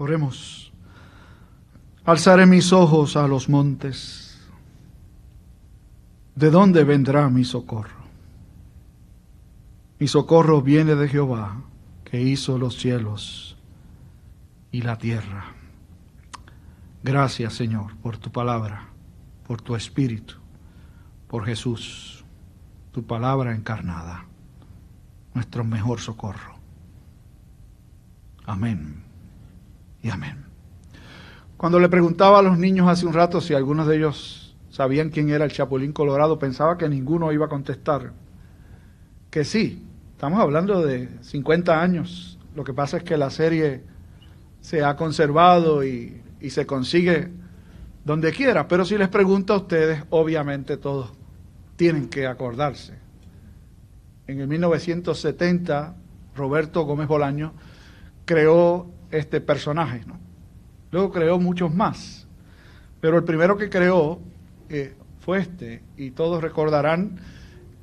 Oremos. Alzaré mis ojos a los montes. ¿De dónde vendrá mi socorro? Mi socorro viene de Jehová, que hizo los cielos y la tierra. Gracias, Señor, por tu palabra, por tu espíritu, por Jesús, tu palabra encarnada, nuestro mejor socorro. Amén y amén. Cuando le preguntaba a los niños hace un rato si algunos de ellos sabían quién era el Chapulín Colorado, pensaba que ninguno iba a contestar que sí. Estamos hablando de 50 años. Lo que pasa es que la serie se ha conservado y, y se consigue donde quiera. Pero si les pregunto a ustedes, obviamente todos tienen que acordarse. En el 1970, Roberto Gómez Bolaño creó este personaje, ¿no? Luego creó muchos más, pero el primero que creó eh, fue este, y todos recordarán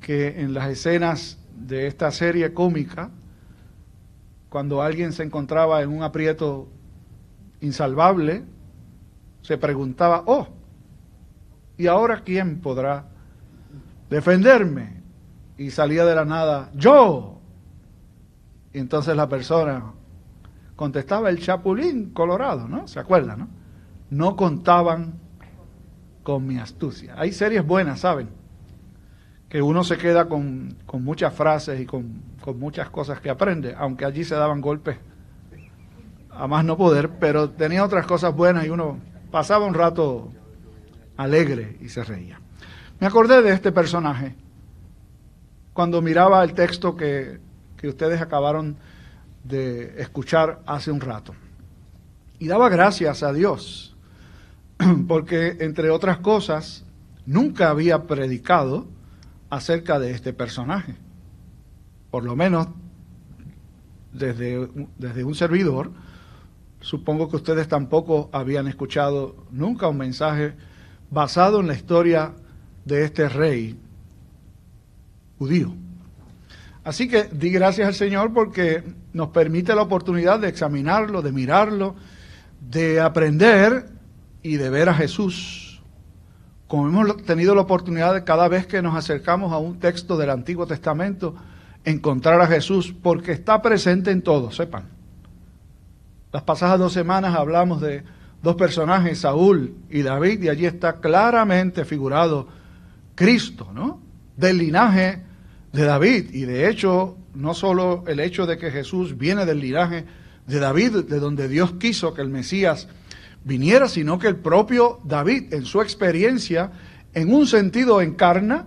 que en las escenas de esta serie cómica, cuando alguien se encontraba en un aprieto insalvable, se preguntaba, oh, ¿y ahora quién podrá defenderme? Y salía de la nada, yo. Y entonces la persona contestaba el Chapulín Colorado, ¿no? ¿Se acuerdan, no? No contaban con mi astucia. Hay series buenas, ¿saben? Que uno se queda con, muchas frases y con, con muchas cosas que aprende, aunque allí se daban golpes a más no poder, pero tenía otras cosas buenas y uno pasaba un rato alegre y se reía. Me acordé de este personaje cuando miraba el texto que, que ustedes acabaron de escuchar hace un rato. Y daba gracias a Dios, porque entre otras cosas, nunca había predicado acerca de este personaje. Por lo menos desde, desde un servidor, supongo que ustedes tampoco habían escuchado nunca un mensaje basado en la historia de este rey judío. Así que di gracias al Señor porque nos permite la oportunidad de examinarlo, de mirarlo, de aprender y de ver a Jesús. Como hemos tenido la oportunidad de cada vez que nos acercamos a un texto del Antiguo Testamento, encontrar a Jesús, porque está presente en todo, sepan. Las pasadas dos semanas hablamos de dos personajes, Saúl y David, y allí está claramente figurado Cristo, ¿no? Del linaje de David. Y de hecho, no solo el hecho de que Jesús viene del linaje de David, de donde Dios quiso que el Mesías viniera, sino que el propio David, en su experiencia, en un sentido encarna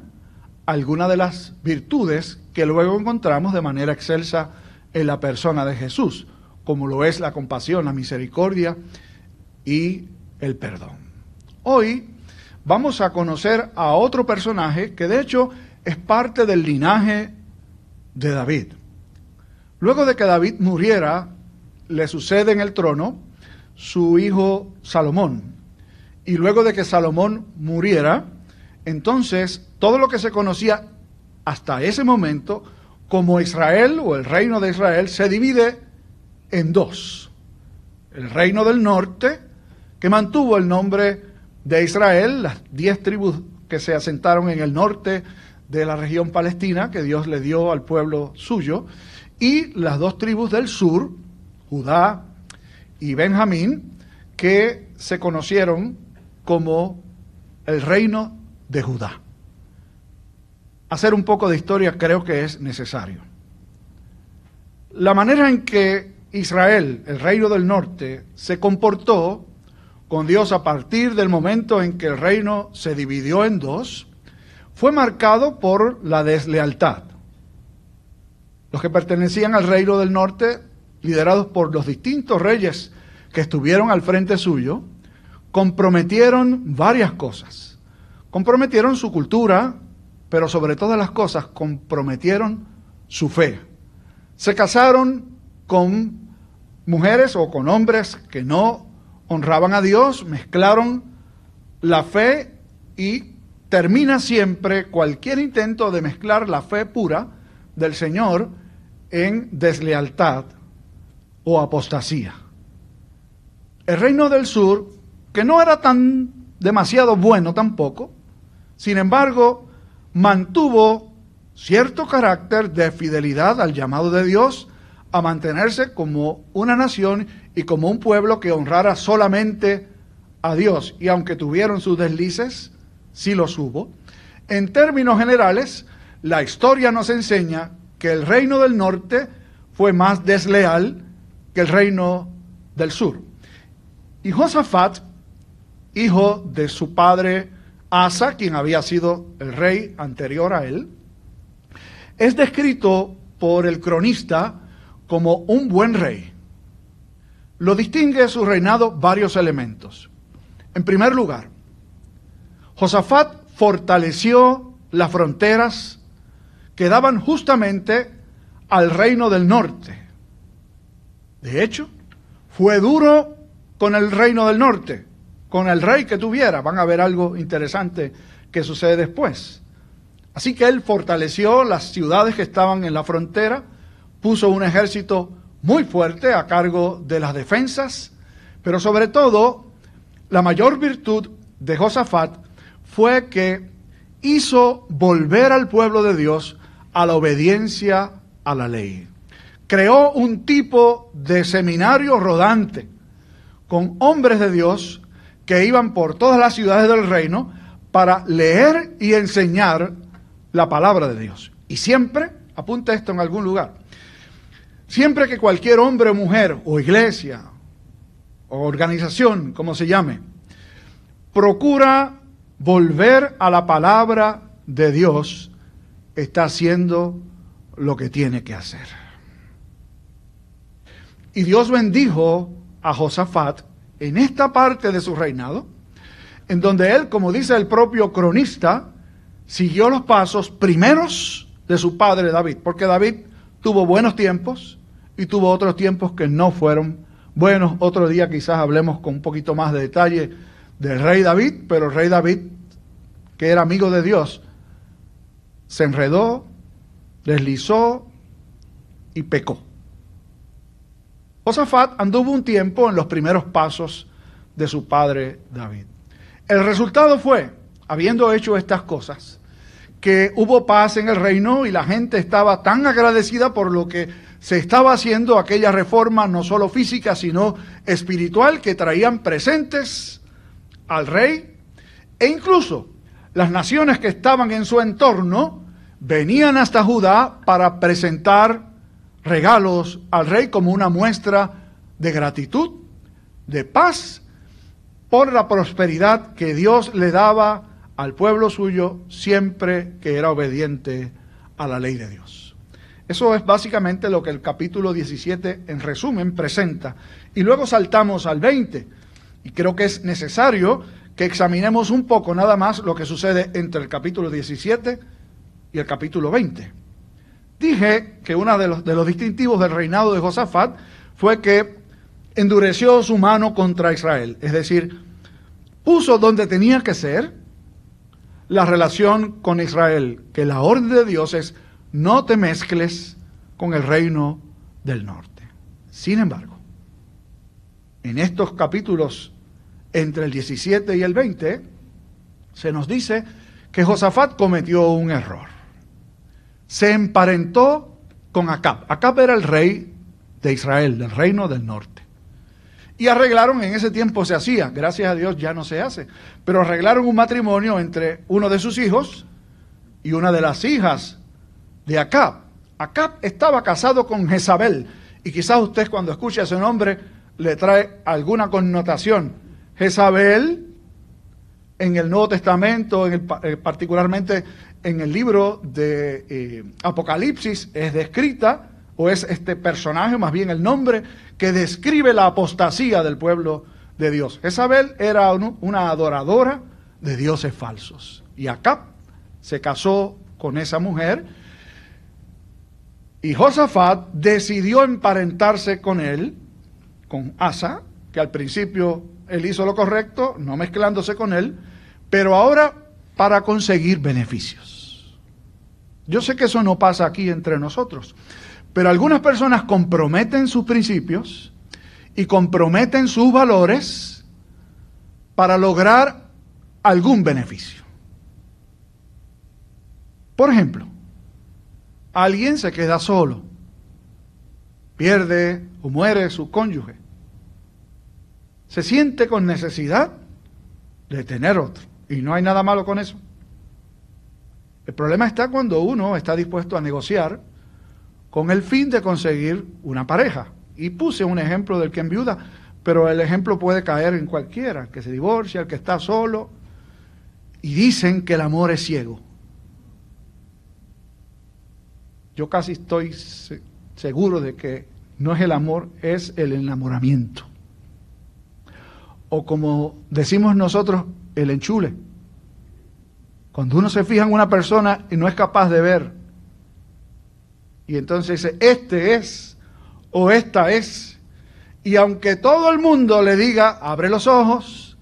alguna de las virtudes que luego encontramos de manera excelsa en la persona de Jesús, como lo es la compasión, la misericordia y el perdón. Hoy vamos a conocer a otro personaje que de hecho es parte del linaje de David. Luego de que David muriera, le sucede en el trono su hijo Salomón. Y luego de que Salomón muriera, entonces todo lo que se conocía hasta ese momento como Israel o el reino de Israel se divide en dos. El reino del norte, que mantuvo el nombre de Israel, las diez tribus que se asentaron en el norte de la región palestina que Dios le dio al pueblo suyo, y las dos tribus del sur, Judá y Benjamín, que se conocieron como el reino de Judá. Hacer un poco de historia creo que es necesario. La manera en que Israel, el reino del norte, se comportó con Dios a partir del momento en que el reino se dividió en dos, fue marcado por la deslealtad. Los que pertenecían al reino del norte, liderados por los distintos reyes que estuvieron al frente suyo, comprometieron varias cosas. Comprometieron su cultura, pero sobre todas las cosas comprometieron su fe. Se casaron con mujeres o con hombres que no honraban a Dios, mezclaron la fe y termina siempre cualquier intento de mezclar la fe pura del Señor en deslealtad o apostasía. el reino del sur, que no era tan demasiado bueno tampoco, sin embargo, mantuvo cierto carácter de fidelidad al llamado de Dios a mantenerse como una nación y como un pueblo que honrara solamente a Dios. Y aunque tuvieron sus deslices, sí los hubo. En términos generales, la historia nos enseña que el reino del norte fue más desleal que el reino del sur. Y Josafat, hijo de su padre Asa, quien había sido el rey anterior a él, es descrito por el cronista como un buen rey. Lo distingue su reinado varios elementos. En primer lugar, Josafat fortaleció las fronteras que daban justamente al reino del norte. De hecho, fue duro con el reino del norte con el rey que tuviera. Van a ver algo interesante que sucede después. Así que él fortaleció las ciudades que estaban en la frontera, puso un ejército muy fuerte a cargo de las defensas, pero sobre todo la mayor virtud de Josafat fue que hizo volver al pueblo de Dios a la obediencia a la ley. Creó un tipo de seminario rodante con hombres de Dios que iban por todas las ciudades del reino para leer y enseñar la palabra de Dios. Y siempre, apunta esto en algún lugar, siempre que cualquier hombre o mujer o iglesia o organización, como se llame, procura volver a la palabra de Dios, está haciendo lo que tiene que hacer. Y Dios bendijo a Josafat en esta parte de su reinado, en donde él, como dice el propio cronista, siguió los pasos primeros de su padre David, porque David tuvo buenos tiempos y tuvo otros tiempos que no fueron buenos. Otro día quizás hablemos con un poquito más de detalle del rey David, pero el rey David, que era amigo de Dios, se enredó, deslizó y pecó. Josafat anduvo un tiempo en los primeros pasos de su padre David. El resultado fue, habiendo hecho estas cosas, que hubo paz en el reino y la gente estaba tan agradecida por lo que se estaba haciendo aquella reforma, no solo física, sino espiritual, que traían presentes al rey e incluso las naciones que estaban en su entorno venían hasta Judá para presentar regalos al rey como una muestra de gratitud, de paz, por la prosperidad que Dios le daba al pueblo suyo siempre que era obediente a la ley de Dios. Eso es básicamente lo que el capítulo 17 en resumen presenta. Y luego saltamos al 20. Y creo que es necesario que examinemos un poco nada más lo que sucede entre el capítulo 17 y el capítulo 20. Dije que uno de los, distintivos del reinado de Josafat fue que endureció su mano contra Israel, es decir, puso donde tenía que ser la relación con Israel, que la orden de Dios es no te mezcles con el reino del norte. Sin embargo, en estos capítulos entre el 17 y el 20, se nos dice que Josafat cometió un error se emparentó con Acab. Acab era el rey de Israel, del reino del norte. Y arreglaron, en ese tiempo se hacía, gracias a Dios ya no se hace, pero arreglaron un matrimonio entre uno de sus hijos y una de las hijas de Acab. Acab estaba casado con Jezabel, y quizás usted cuando escuche ese nombre le trae alguna connotación. Jezabel en el Nuevo Testamento, en eh, particularmente en el libro de eh, Apocalipsis es descrita, o es este personaje, más bien el nombre, que describe la apostasía del pueblo de Dios. Jezabel era una adoradora de dioses falsos. Y Acab se casó con esa mujer. Y Josafat decidió emparentarse con él, con Asa, que al principio él hizo lo correcto, no mezclándose con él, pero ahora para conseguir beneficios. Yo sé que eso no pasa aquí entre nosotros, pero algunas personas comprometen sus principios y comprometen sus valores para lograr algún beneficio. Por ejemplo, alguien se queda solo, pierde o muere su cónyuge, se siente con necesidad de tener otro, y no hay nada malo con eso. El problema está cuando uno está dispuesto a negociar con el fin de conseguir una pareja. Y puse un ejemplo del que enviuda, pero el ejemplo puede caer en cualquiera, que se divorcia, el que está solo. Y dicen que el amor es ciego. Yo casi estoy seguro de que no es el amor, es el enamoramiento. O como decimos nosotros, el enchule. Cuando uno se fija en una persona y no es capaz de ver, y entonces dice, este es o esta es. Y aunque todo el mundo le diga, abre los ojos,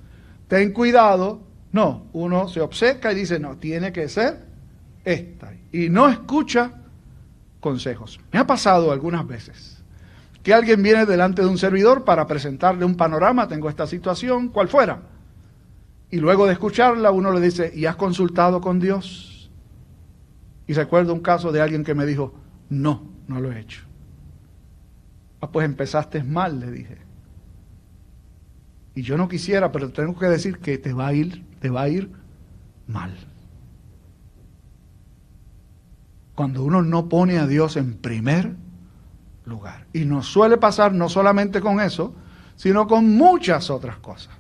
ten cuidado, no, uno se obseca y dice, no, tiene que ser esta. Y no escucha consejos. Me ha pasado algunas veces que alguien viene delante de un servidor para presentarle un panorama, tengo esta situación, cual fuera. Y luego de escucharla, uno le dice, ¿y has consultado con Dios? Y recuerdo un caso de alguien que me dijo, no, no lo he hecho. Ah, pues empezaste mal, le dije. Y yo no quisiera, pero tengo que decir que te va a ir, te va a ir mal. Cuando uno no pone a Dios en primer lugar. Y nos suele pasar no solamente con eso, sino con muchas otras cosas.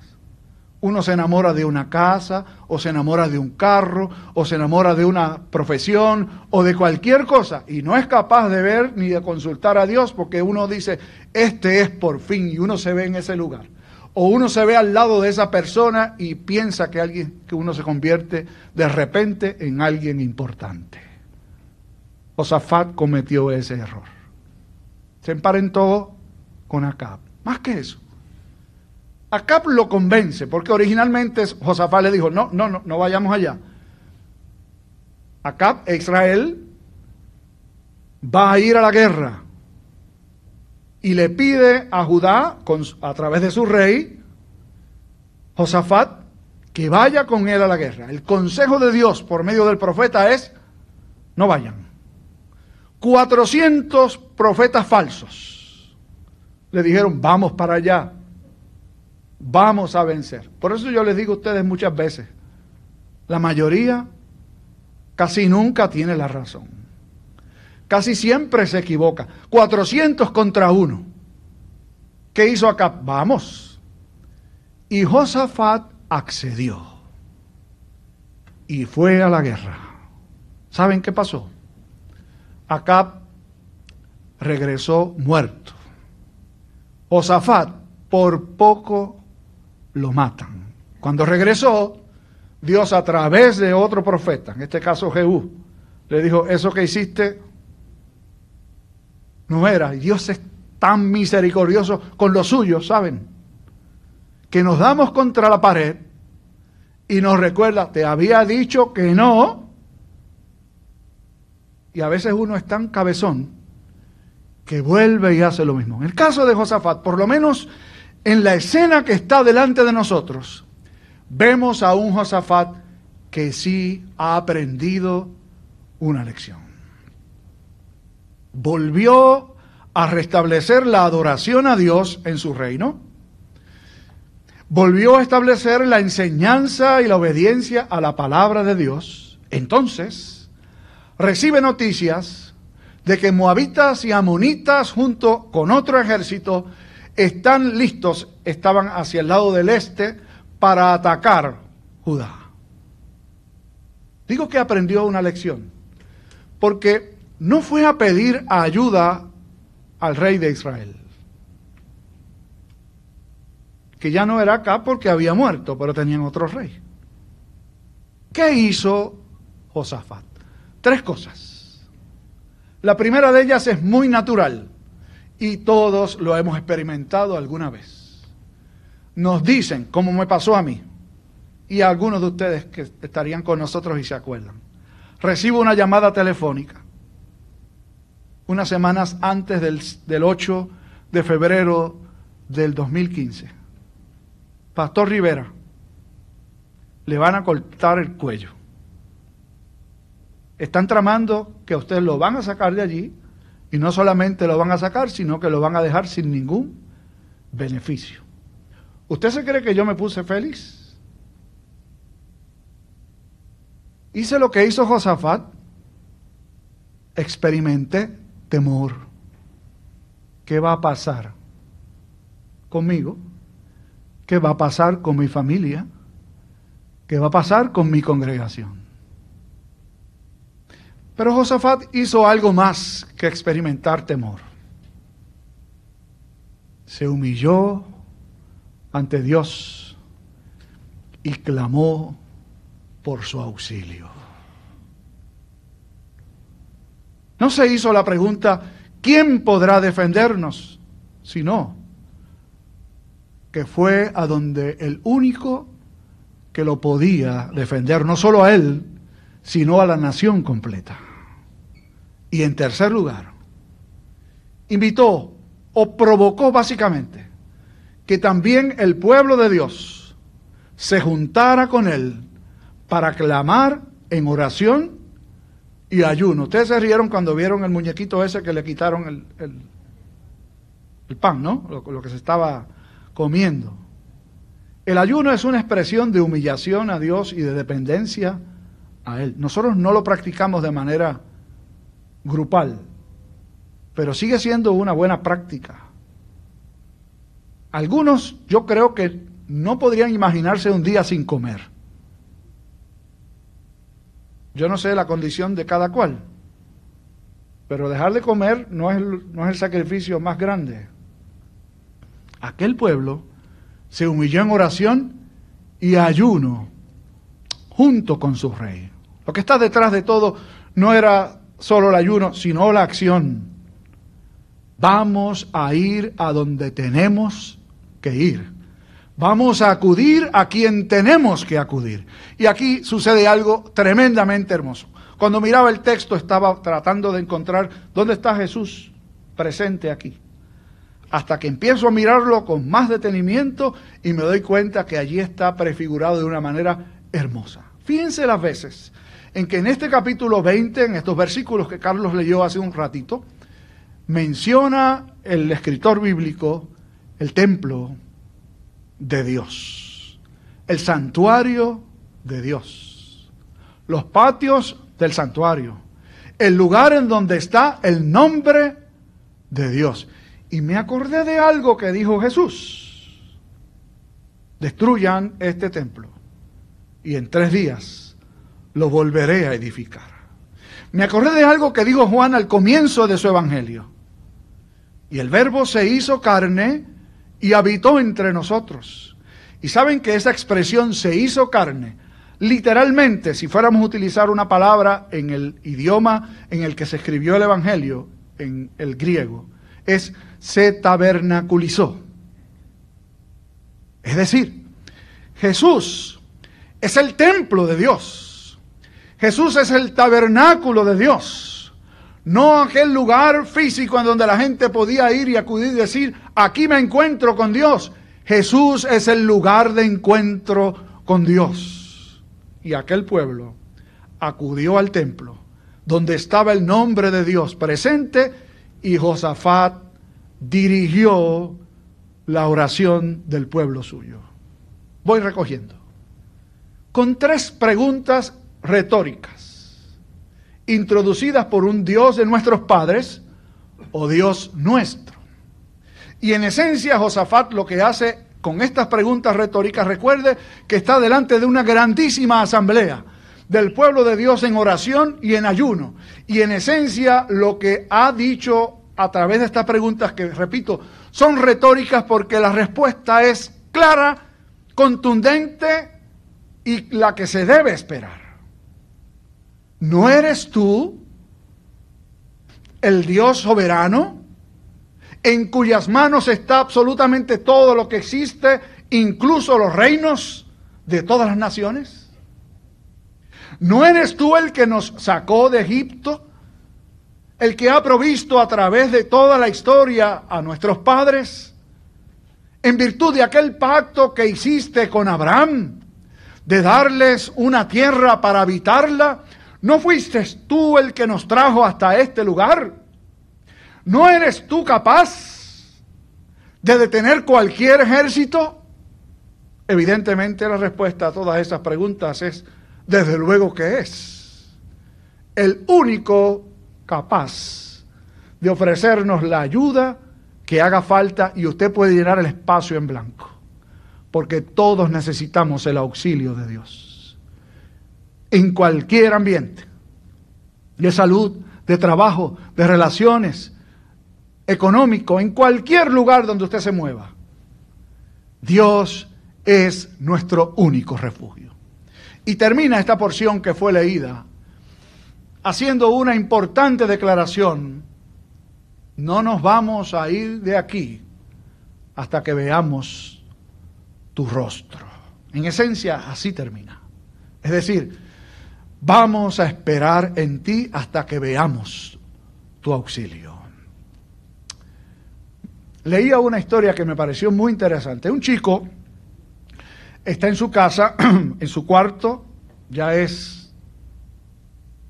Uno se enamora de una casa, o se enamora de un carro, o se enamora de una profesión, o de cualquier cosa, y no es capaz de ver ni de consultar a Dios porque uno dice, este es por fin, y uno se ve en ese lugar. O uno se ve al lado de esa persona y piensa que, alguien, que uno se convierte de repente en alguien importante. Josafat cometió ese error. Se emparentó con Acab. Más que eso Acab lo convence, porque originalmente Josafat le dijo, no, no, no, no vayamos allá. Acab Israel va a ir a la guerra y le pide a Judá, a través de su rey, Josafat, que vaya con él a la guerra. El consejo de Dios por medio del profeta es, no vayan. 400 profetas falsos le dijeron, vamos para allá vamos a vencer. Por eso yo les digo a ustedes muchas veces, la mayoría casi nunca tiene la razón. Casi siempre se equivoca. 400 contra uno. ¿Qué hizo acá? Vamos. Y Josafat accedió. Y fue a la guerra. ¿Saben qué pasó? Acá regresó muerto. Josafat por poco lo matan. Cuando regresó, Dios a través de otro profeta, en este caso Jehú, le dijo, eso que hiciste no era. Y Dios es tan misericordioso con los suyos, ¿saben? Que nos damos contra la pared y nos recuerda, te había dicho que no. Y a veces uno es tan cabezón que vuelve y hace lo mismo. En el caso de Josafat, por lo menos en la escena que está delante de nosotros, vemos a un Josafat que sí ha aprendido una lección. Volvió a restablecer la adoración a Dios en su reino. Volvió a establecer la enseñanza y la obediencia a la palabra de Dios. Entonces, recibe noticias de que moabitas y amonitas junto con otro ejército están listos, estaban hacia el lado del este para atacar Judá. Digo que aprendió una lección, porque no fue a pedir ayuda al rey de Israel, que ya no era acá porque había muerto, pero tenían otro rey. ¿Qué hizo Josafat? Tres cosas. La primera de ellas es muy natural y todos lo hemos experimentado alguna vez. Nos dicen, como me pasó a mí, y a algunos de ustedes que estarían con nosotros y se acuerdan. Recibo una llamada telefónica unas semanas antes del, del 8 de febrero del 2015. Pastor Rivera, le van a cortar el cuello. Están tramando que ustedes lo van a sacar de allí y no solamente lo van a sacar, sino que lo van a dejar sin ningún beneficio. ¿Usted se cree que yo me puse feliz? Hice lo que hizo Josafat. Experimenté temor. ¿Qué va a pasar conmigo? ¿Qué va a pasar con mi familia? ¿Qué va a pasar con mi congregación? Pero Josafat hizo algo más que experimentar temor. Se humilló ante Dios y clamó por su auxilio. No se hizo la pregunta, ¿quién podrá defendernos? Sino que fue a donde el único que lo podía defender, no solo a él, sino a la nación completa. Y en tercer lugar, invitó o provocó básicamente que también el pueblo de Dios se juntara con él para clamar en oración y ayuno. Ustedes se rieron cuando vieron el muñequito ese que le quitaron el, el, pan, ¿no? Lo, lo que se estaba comiendo. El ayuno es una expresión de humillación a Dios y de dependencia a Él. Nosotros no lo practicamos de manera grupal, pero sigue siendo una buena práctica. Algunos yo creo que no podrían imaginarse un día sin comer. Yo no sé la condición de cada cual, pero dejar de comer no es, no es el sacrificio más grande. Aquel pueblo se humilló en oración y ayuno junto con su rey. Lo que está detrás de todo no era solo el ayuno, sino la acción. Vamos a ir a donde tenemos que ir. Vamos a acudir a quien tenemos que acudir. Y aquí sucede algo tremendamente hermoso. Cuando miraba el texto estaba tratando de encontrar dónde está Jesús presente aquí. Hasta que empiezo a mirarlo con más detenimiento y me doy cuenta que allí está prefigurado de una manera hermosa. Fíjense las veces en que en este capítulo 20, en estos versículos que Carlos leyó hace un ratito, menciona el escritor bíblico el templo de Dios, el santuario de Dios, los patios del santuario, el lugar en donde está el nombre de Dios. Y me acordé de algo que dijo Jesús. Destruyan este templo y en tres días lo volveré a edificar. Me acordé de algo que dijo Juan al comienzo de su evangelio. Y el verbo se hizo carne y habitó entre nosotros. Y saben que esa expresión se hizo carne, literalmente, si fuéramos a utilizar una palabra en el idioma en el que se escribió el evangelio, en el griego, es se tabernaculizó. Es decir, Jesús es el templo de Dios. Jesús es el tabernáculo de Dios, no aquel lugar físico en donde la gente podía ir y acudir y decir, aquí me encuentro con Dios. Jesús es el lugar de encuentro con Dios. Y aquel pueblo acudió al templo donde estaba el nombre de Dios presente y Josafat dirigió la oración del pueblo suyo. Voy recogiendo. Con tres preguntas retóricas, introducidas por un Dios de nuestros padres o Dios nuestro. Y en esencia Josafat lo que hace con estas preguntas retóricas, recuerde que está delante de una grandísima asamblea del pueblo de Dios en oración y en ayuno. Y en esencia lo que ha dicho a través de estas preguntas, que repito, son retóricas porque la respuesta es clara, contundente y la que se debe esperar. ¿No eres tú el Dios soberano en cuyas manos está absolutamente todo lo que existe, incluso los reinos de todas las naciones? ¿No eres tú el que nos sacó de Egipto? El que ha provisto a través de toda la historia a nuestros padres? en virtud de aquel pacto que hiciste con Abraham, de darles una tierra para habitarla, ¿no fuiste tú el que nos trajo hasta este lugar? ¿No eres tú capaz de detener cualquier ejército? Evidentemente la respuesta a todas esas preguntas es, desde luego que es. El único capaz de ofrecernos la ayuda que haga falta y usted puede llenar el espacio en blanco, porque todos necesitamos el auxilio de Dios. En cualquier ambiente, de salud, de trabajo, de relaciones, económico, en cualquier lugar donde usted se mueva. Dios es nuestro único refugio. Y termina esta porción que fue leída haciendo una importante declaración no nos vamos a ir de aquí hasta que veamos tu rostro. En esencia, así termina. Es decir, vamos a esperar en ti hasta que veamos tu auxilio. Leía una historia que me pareció muy interesante. Un chico está en su casa, en su cuarto, ya es,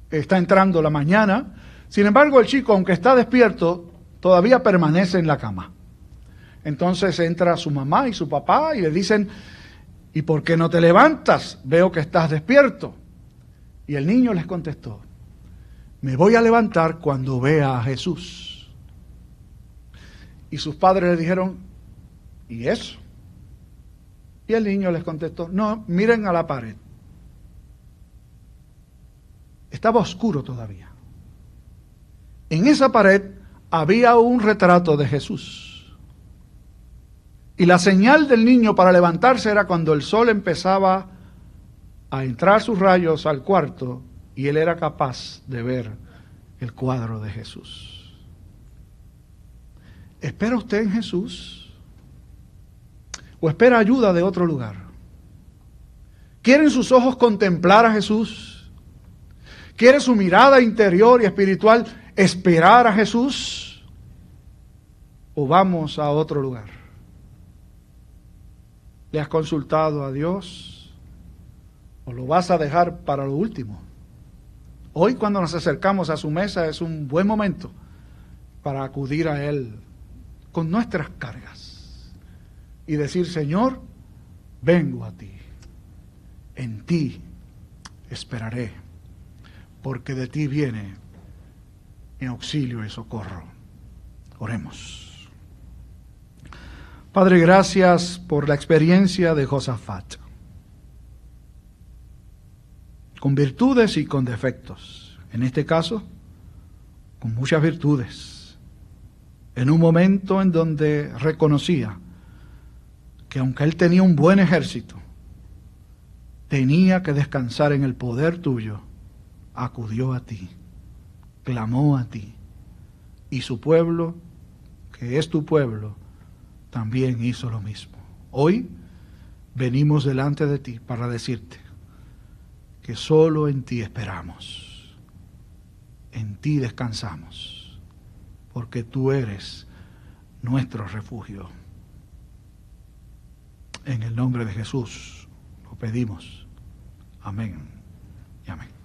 está entrando la mañana. Sin embargo, el chico, aunque está despierto, todavía permanece en la cama. Entonces entra su mamá y su papá y le dicen, ¿y por qué no te levantas? Veo que estás despierto. Y el niño les contestó, me voy a levantar cuando vea a Jesús. Y sus padres le dijeron, ¿y eso? Y el niño les contestó, no, miren a la pared. Estaba oscuro todavía. En esa pared había un retrato de Jesús. Y la señal del niño para levantarse era cuando el sol empezaba a entrar sus rayos al cuarto y él era capaz de ver el cuadro de Jesús. ¿Espera usted en Jesús? ¿O espera ayuda de otro lugar? ¿Quieren sus ojos contemplar a Jesús? ¿Quiere su mirada interior y espiritual esperar a Jesús o vamos a otro lugar? ¿Le has consultado a Dios lo vas a dejar para lo último? Hoy cuando nos acercamos a su mesa es un buen momento para acudir a Él con nuestras cargas y decir, Señor, vengo a ti, en ti esperaré, porque de ti viene en auxilio y socorro. Oremos. Padre, gracias por la experiencia de Josafat, con virtudes y con defectos. En este caso, con muchas virtudes, en un momento en donde reconocía que aunque él tenía un buen ejército, tenía que descansar en el poder tuyo, acudió a ti clamó a ti. Y su pueblo, que es tu pueblo, también hizo lo mismo. Hoy venimos delante de ti para decirte que solo en ti esperamos, en ti descansamos, porque tú eres nuestro refugio. En el nombre de Jesús lo pedimos. Amén y amén.